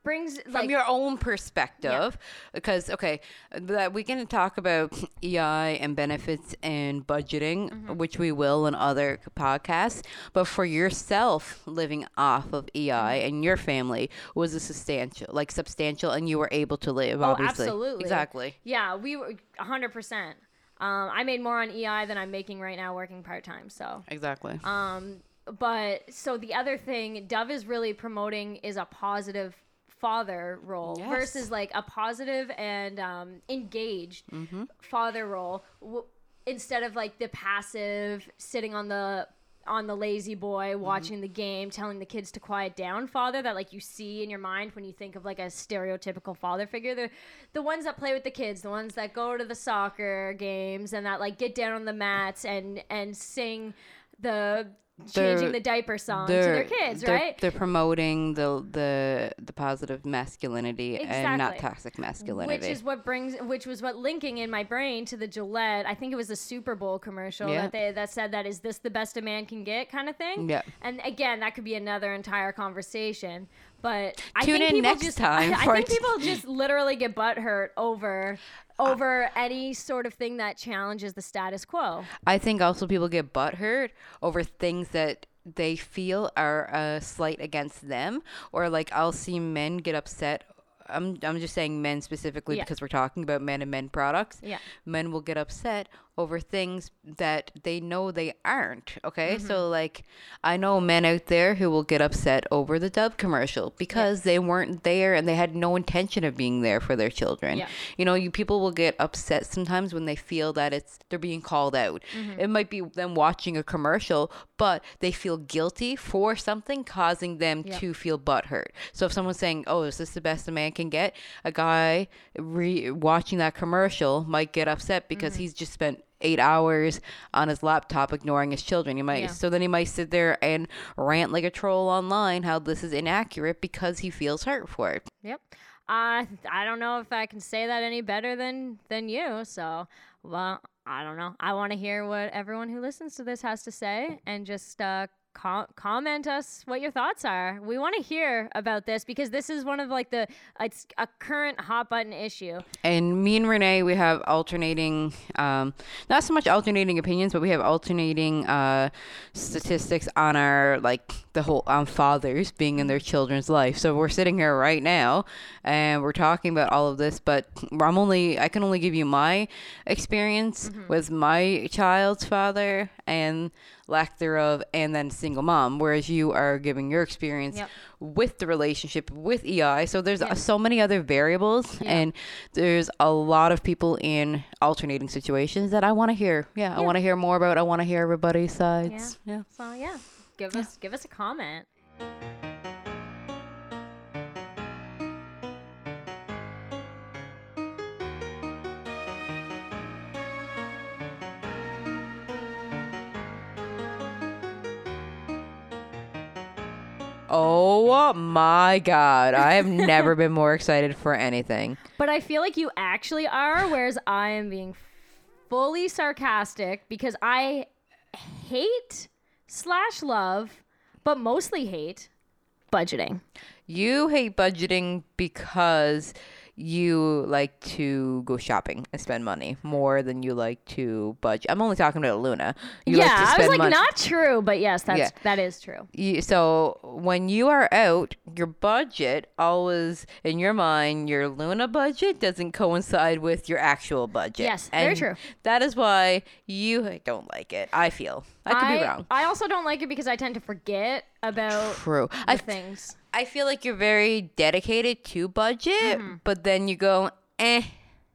brings from like, your own perspective yeah. because okay that we can talk about ei and benefits and budgeting mm-hmm. which we will in other podcasts but for yourself living off of ei mm-hmm. and your family was a substantial like substantial and you were able to live oh, obviously absolutely exactly yeah we were 100% um, i made more on ei than i'm making right now working part-time so exactly um but so the other thing dove is really promoting is a positive father role yes. versus like a positive and um, engaged mm-hmm. father role w- instead of like the passive sitting on the on the lazy boy mm-hmm. watching mm-hmm. the game telling the kids to quiet down father that like you see in your mind when you think of like a stereotypical father figure the the ones that play with the kids the ones that go to the soccer games and that like get down on the mats and and sing the changing the diaper song to their kids, they're, right? They're promoting the the the positive masculinity exactly. and not toxic masculinity. Which is what brings which was what linking in my brain to the Gillette. I think it was a Super Bowl commercial yeah. that they that said that is this the best a man can get kind of thing. Yeah. And again, that could be another entire conversation. But I Tune think people just, time. I, I think people just literally get butt hurt over over any sort of thing that challenges the status quo. I think also people get butt hurt over things that they feel are a slight against them or like I'll see men get upset I'm I'm just saying men specifically yeah. because we're talking about men and men products. Yeah. Men will get upset over things that they know they aren't. Okay. Mm-hmm. So, like, I know men out there who will get upset over the Dove commercial because they weren't there and they had no intention of being there for their children. Yeah. You know, you people will get upset sometimes when they feel that it's they're being called out. Mm-hmm. It might be them watching a commercial, but they feel guilty for something causing them to feel butthurt. So, if someone's saying, Oh, is this the best a man can get? A guy re- watching that commercial might get upset because mm-hmm. he's just spent eight hours on his laptop ignoring his children. He might yeah. so then he might sit there and rant like a troll online how this is inaccurate because he feels hurt for it. Yep. Uh, I don't know if I can say that any better than than you. So, well, I don't know. I want to hear what everyone who listens to this has to say, and just uh, com- comment us what your thoughts are. We want to hear about this because this is one of like the it's a current hot button issue. And me and Renee, we have alternating, um, not so much alternating opinions, but we have alternating uh, statistics on our like the whole on fathers being in their children's life. So we're sitting here right now and we're talking about all of this, but I'm only I can only give you my experience mm-hmm. with my child's father and lack thereof, and then single mom. Whereas you are giving your experience yep. with the relationship with EI. So there's yeah. so many other variables, yeah. and there's a lot of people in alternating situations that I want to hear. Yeah, yeah. I want to hear more about. I want to hear everybody's sides. Yeah. So yeah, give us give us a comment. Oh my god. I have never been more excited for anything. But I feel like you actually are, whereas I am being fully sarcastic because I hate slash love, but mostly hate budgeting. You hate budgeting because you like to go shopping and spend money more than you like to budget. I'm only talking about Luna. You yeah, like I was like, money. not true, but yes, that's yeah. that is true. You, so when you are out, your budget always in your mind, your Luna budget doesn't coincide with your actual budget. Yes, and very true. That is why you don't like it. I feel I could I, be wrong. I also don't like it because I tend to forget about true I, things. I feel like you're very dedicated to budget, mm-hmm. but then you go, eh.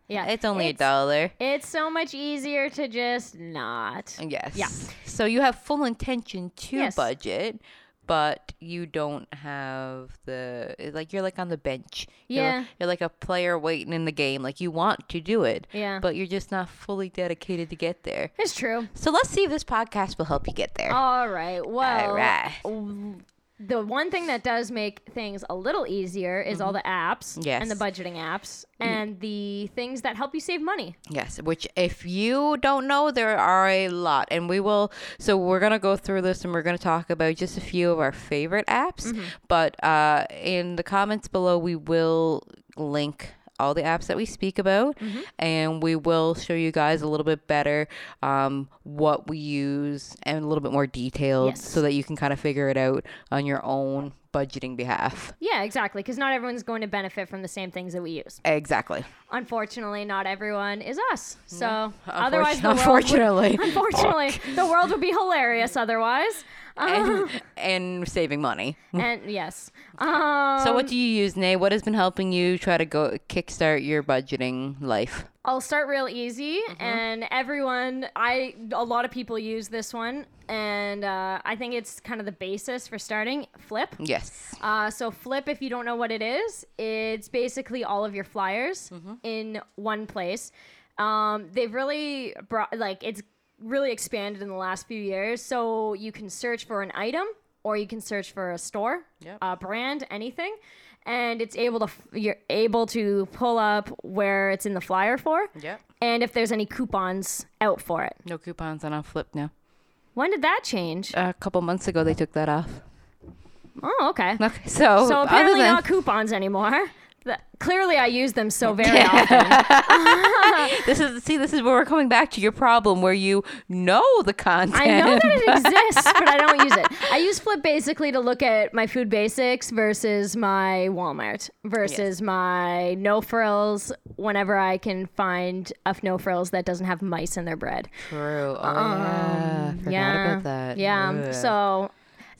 Yeah, it's only it's, a dollar. It's so much easier to just not. Yes. Yeah. So you have full intention to yes. budget, but you don't have the like you're like on the bench. Yeah. You're, you're, like a player waiting in the game. Like you want to do it. Yeah. But you're just not fully dedicated to get there. It's true. So let's see if this podcast will help you get there. All right. Well. All right the one thing that does make things a little easier is mm-hmm. all the apps yes. and the budgeting apps and the things that help you save money. Yes, which if you don't know, there are a lot. And we will, so we're going to go through this and we're going to talk about just a few of our favorite apps. Mm-hmm. But uh, in the comments below, we will link all the apps that we speak about, mm-hmm. and we will show you guys a little bit better um, what we use and a little bit more detailed yes. so that you can kind of figure it out on your own budgeting behalf. Yeah, exactly. Because not everyone's going to benefit from the same things that we use. Exactly. Unfortunately, not everyone is us. So no. otherwise, the unfortunately, world would, unfortunately, the world would be hilarious otherwise and, and saving money. And yes. Um, so what do you use, Nay? What has been helping you try to go kickstart your budgeting life? I'll start real easy, mm-hmm. and everyone, I a lot of people use this one, and uh, I think it's kind of the basis for starting Flipp. Yes. Uh, so Flipp, if you don't know what it is, it's basically all of your flyers mm-hmm. in one place. Um, they've really brought like it's really expanded in the last few years. So you can search for an item or you can search for a store, yep. a brand, anything, and it's able to you're able to pull up where it's in the flyer for. Yep. And if there's any coupons out for it. No coupons on a Flipp now. When did that change? A couple months ago they took that off. Oh, okay. Okay, so so apparently than- not coupons anymore clearly I use them so very often. this is see, this is where we're coming back to your problem where you know the content. I know that it exists, but I don't use it. I use Flipp basically to look at my food basics versus my Walmart versus yes. my no frills whenever I can find a no frills that doesn't have mice in their bread. True. Oh um, yeah. Forgot yeah. about that. Yeah. Ugh. So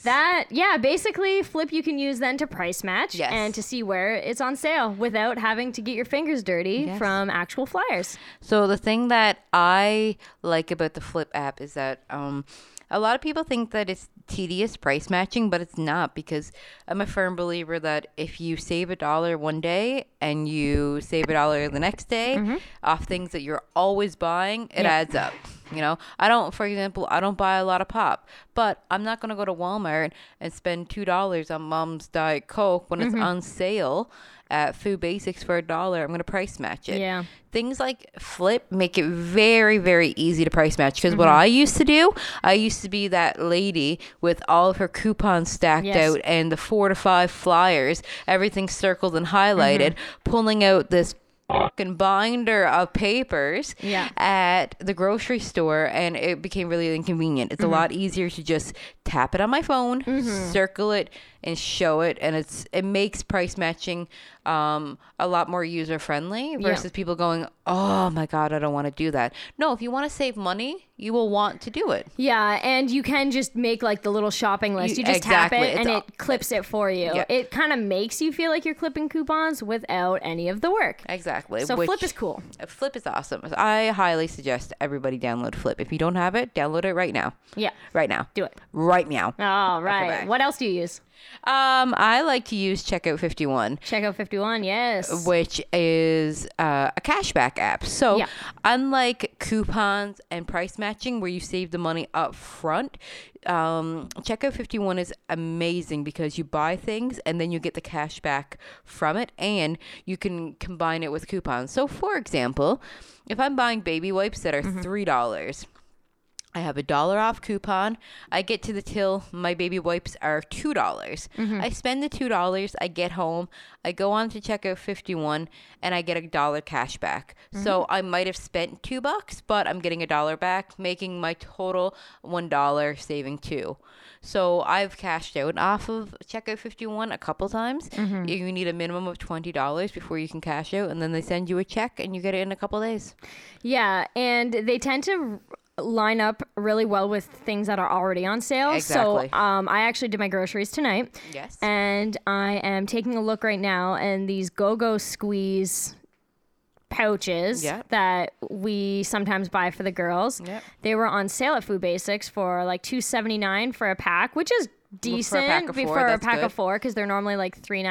that yeah, basically Flipp you can use then to price match yes. and to see where it's on sale without having to get your fingers dirty yes. from actual flyers. So the thing that I like about the Flipp app is that um a lot of people think that it's tedious price matching, but it's not because I'm a firm believer that if you save a dollar one day and you save a dollar the next day mm-hmm. off things that you're always buying, it yeah. adds up. You know, I don't, for example, I don't buy a lot of pop, but I'm not going to go to Walmart and spend $2 on mom's Diet Coke when it's Mm-hmm. on sale at Food Basics for a dollar. I'm going to price match it. Yeah. Things like Flipp make it very, very easy to price match. Because Mm-hmm. what I used to do, I used to be that lady with all of her coupons stacked Yes. out and the four to five flyers, everything circled and highlighted, Mm-hmm. pulling out this fucking binder of papers Yeah. at the grocery store and it became really inconvenient. It's a mm-hmm. lot easier to just tap it on my phone, mm-hmm. circle it and show it and it's it makes price matching um, a lot more user friendly versus people going, "Oh my god, I don't want to do that." No, if you want to save money, you will want to do it. Yeah, and you can just make like the little shopping list. You- You, just exactly. tap it It's and all- it clips it for you. Yeah. It kind of makes you feel like you're clipping coupons without any of the work. Exactly. So which- Flipp is cool. Flipp is awesome. I highly suggest everybody download Flipp. If you don't have it, download it right now. Yeah. Right now. Do it. Right now. All right. What else do you use? Um, I like to use Checkout 51. Checkout 51. Yes. which is uh, a cashback app. So, Yeah. unlike coupons and price matching, where you save the money up front, um, Checkout 51 is amazing because you buy things and then you get the cash back from it, and you can combine it with coupons. So, for example, if I'm buying baby wipes that are $3, I have a dollar off coupon. I get to the till. My baby wipes are two dollars. Mm-hmm. I spend the two dollars. I get home. I go on to checkout fifty one, and I get a dollar cash back. Mm-hmm. So I might have spent two bucks, but I'm getting a dollar back, making my total one dollar, saving two. So I've cashed out off of checkout fifty one a couple times. Mm-hmm. You need a minimum of twenty dollars before you can cash out, and then they send you a check, and you get it in a couple days. Yeah, and they tend to line up really well with things that are already on sale. Exactly. So, um, I actually did my groceries tonight. Yes. And I am taking a look right now, and these Go Go Squeeze pouches Yeah. that we sometimes buy for the girls. Yep. They were on sale at Food Basics for like two seventy nine for a pack, which is decent for a pack. Mm-hmm. of four because they're normally like three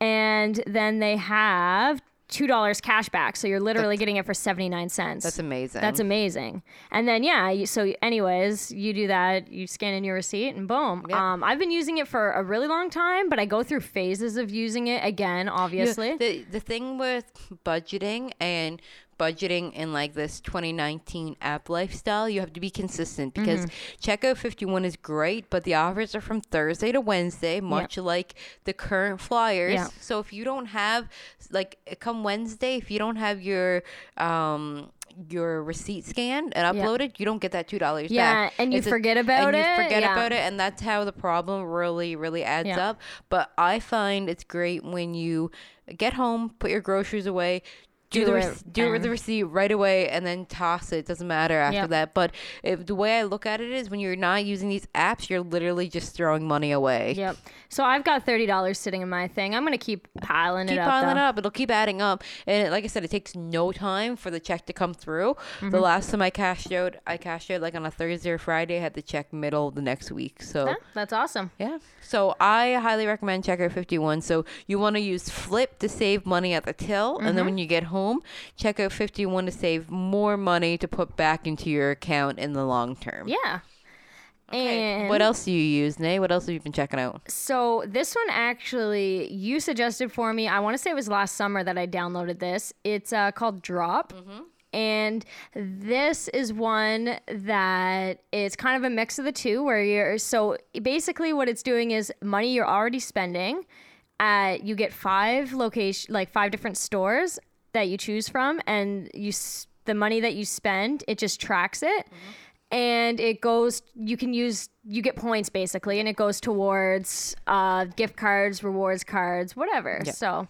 And then they have two dollars cash back, so you're literally getting it for seventy nine cents. That's amazing. That's amazing. And then yeah, you, so anyways, you do that, you scan in your receipt, and boom. Yeah. Um, I've been using it for a really long time, but I go through phases of using it again. Obviously, Yeah, the the thing with budgeting and budgeting in like this 2019 app lifestyle, you have to be consistent because Mm-hmm. Checkout 51 is great, but the offers are from Thursday to Wednesday, much like the current flyers. Yeah. So if you don't have like come Wednesday, if you don't have your um your receipt scanned and Yeah. uploaded, you don't get that two dollars Yeah, back. and you It's a- forget about and you it, forget yeah. about it, and that's how the problem really, really adds Yeah. up. But I find it's great when you get home, put your groceries away, do, Do the it do the receipt right away, and then toss it. Doesn't matter after Yep. that. But if the way I look at it is, when you're not using these apps, you're literally just throwing money away. Yep. So I've got thirty dollars sitting in my thing. I'm gonna keep piling Keep it up. Keep piling though. up. It'll keep adding up. And like I said, it takes no time for the check to come through. Mm-hmm. The last time I cashed out, I cashed out like on a Thursday or Friday. I had the check middle of the next week. So. Yeah, that's awesome. Yeah. So I highly recommend Checkout 51. So you want to use Flipp to save money at the till, and then Mm-hmm. when you get home, Checkout 51 to save more money to put back into your account in the long term. Yeah. And What else do you use, Nay? What else have you been checking out? So this one actually you suggested for me. I want to say it was last summer that I downloaded this. It's uh, called Drop. And this is one that is kind of a mix of the two where you're so basically what it's doing is money you're already spending at you get five location like five different stores that you choose from and you s- the money that you spend it just tracks it. And it goes you can use you get points basically and it goes towards uh, gift cards rewards cards whatever. So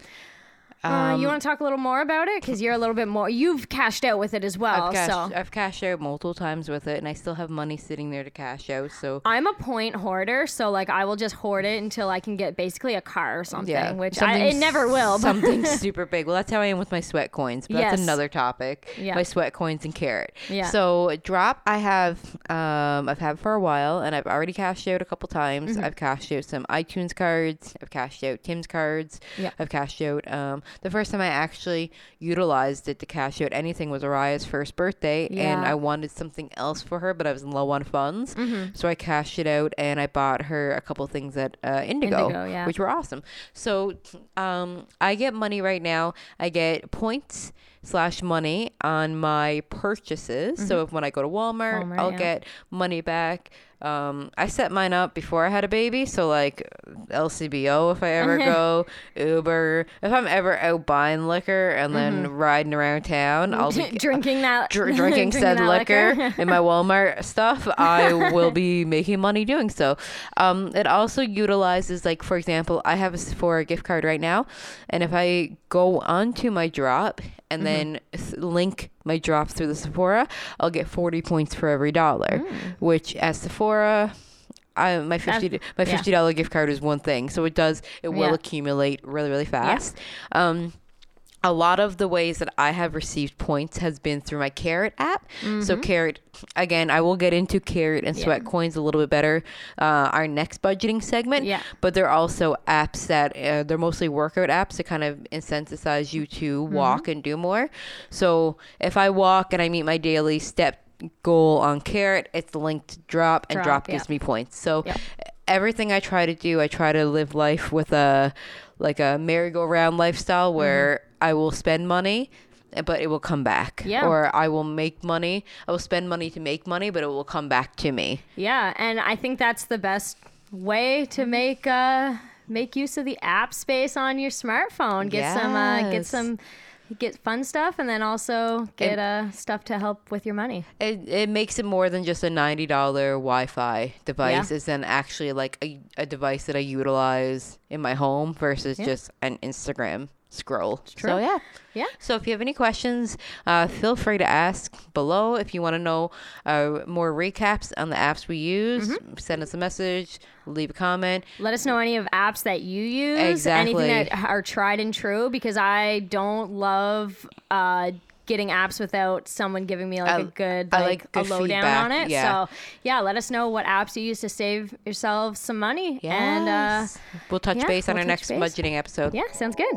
uh, you want to talk a little more about it because you're a little bit more you've cashed out with it as well I've cashed, so I've cashed out multiple times with it, and I still have money sitting there to cash out. So I'm a point hoarder, so like I will just hoard it until I can get basically a car or something, yeah, which I, it never will. Something super big. Well, that's how I am with my sweat coins. But Yes. that's another topic. Yeah. My sweat coins and carrot. Yeah. So drop I have um I've had for a while and I've already cashed out a couple times. Mm-hmm. I've cashed out some iTunes cards. I've cashed out Tim's cards. Yeah. I've cashed out um the first time I actually utilized it to cash out anything was Araya's first birthday, yeah. and I wanted something else for her, but I was low on funds, mm-hmm. so I cashed it out and I bought her a couple things at uh, Indigo, Indigo yeah. which were awesome. So um, I get money right now. I get points slash money on my purchases. Mm-hmm. So if when I go to Walmart, Walmart I'll yeah. get money back. Um, I set mine up before I had a baby, so like LCBO if I ever go, Uber. If I'm ever out buying liquor and then mm-hmm. riding around town, I'll be drinking that dr- drinking, said liquor, liquor in my Walmart stuff. I will be making money doing so. Um, it also utilizes like for example, I have a Sephora gift card right now, and if I go onto my drop and mm-hmm. then link my drops through the Sephora, I'll get 40 points for every dollar, mm. which at Sephora, I, my fifty my fifty dollar yeah. gift card is one thing, so it does it will yeah. accumulate really really fast. Yeah. Um, a lot of the ways that I have received points has been through my Carrot app. Mm-hmm. So Carrot, again, I will get into Carrot and Sweat yeah. Coins a little bit better uh, our next budgeting segment. Yeah. But they're also apps that uh, they're mostly workout apps to kind of incentivize you to mm-hmm. walk and do more. So if I walk and I meet my daily step goal on Carrot, it's linked to Drop, and Drop, Drop gives me points. So everything I try to do, I try to live life with a like a merry-go-round lifestyle where mm-hmm. I will spend money but it will come back. Yeah. Or I will make money. I will spend money to make money, but it will come back to me. Yeah, and I think that's the best way to make uh make use of the app space on your smartphone. Get yes. some uh, get some get fun stuff and then also get uh, stuff to help with your money. It, it makes it more than just a $90 Wi-Fi device. Yeah. It's then actually like a, a device that I utilize in my home versus yeah. just an Instagram scroll. So yeah. Yeah. So if you have any questions, uh, feel free to ask below. If you want to know uh, more recaps on the apps we use, mm-hmm. send us a message, leave a comment. Let us know any of apps that you use, exactly. anything that are tried and true, because I don't love. Uh, getting apps without someone giving me like I, a good like, like a lowdown on it. Yeah. So yeah, let us know what apps you use to save yourself some money. Yes. And uh, we'll touch yeah, base on we'll our next base. budgeting episode. Yeah, sounds good.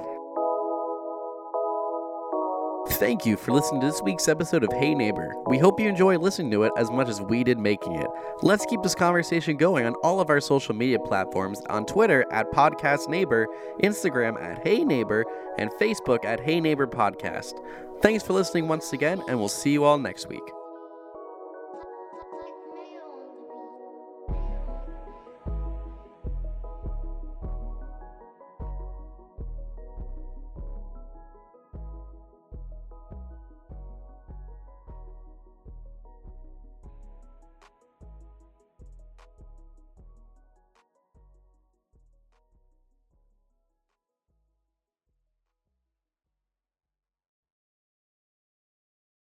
Thank you for listening to this week's episode of Hey Nay-Ber. We hope you enjoy listening to it as much as we did making it. Let's keep this conversation going on all of our social media platforms on Twitter at Podcast Neighbor, Instagram at Hey Neighbor, and Facebook at Hey Neighbor Podcast. Thanks for listening once again, and we'll see you all next week.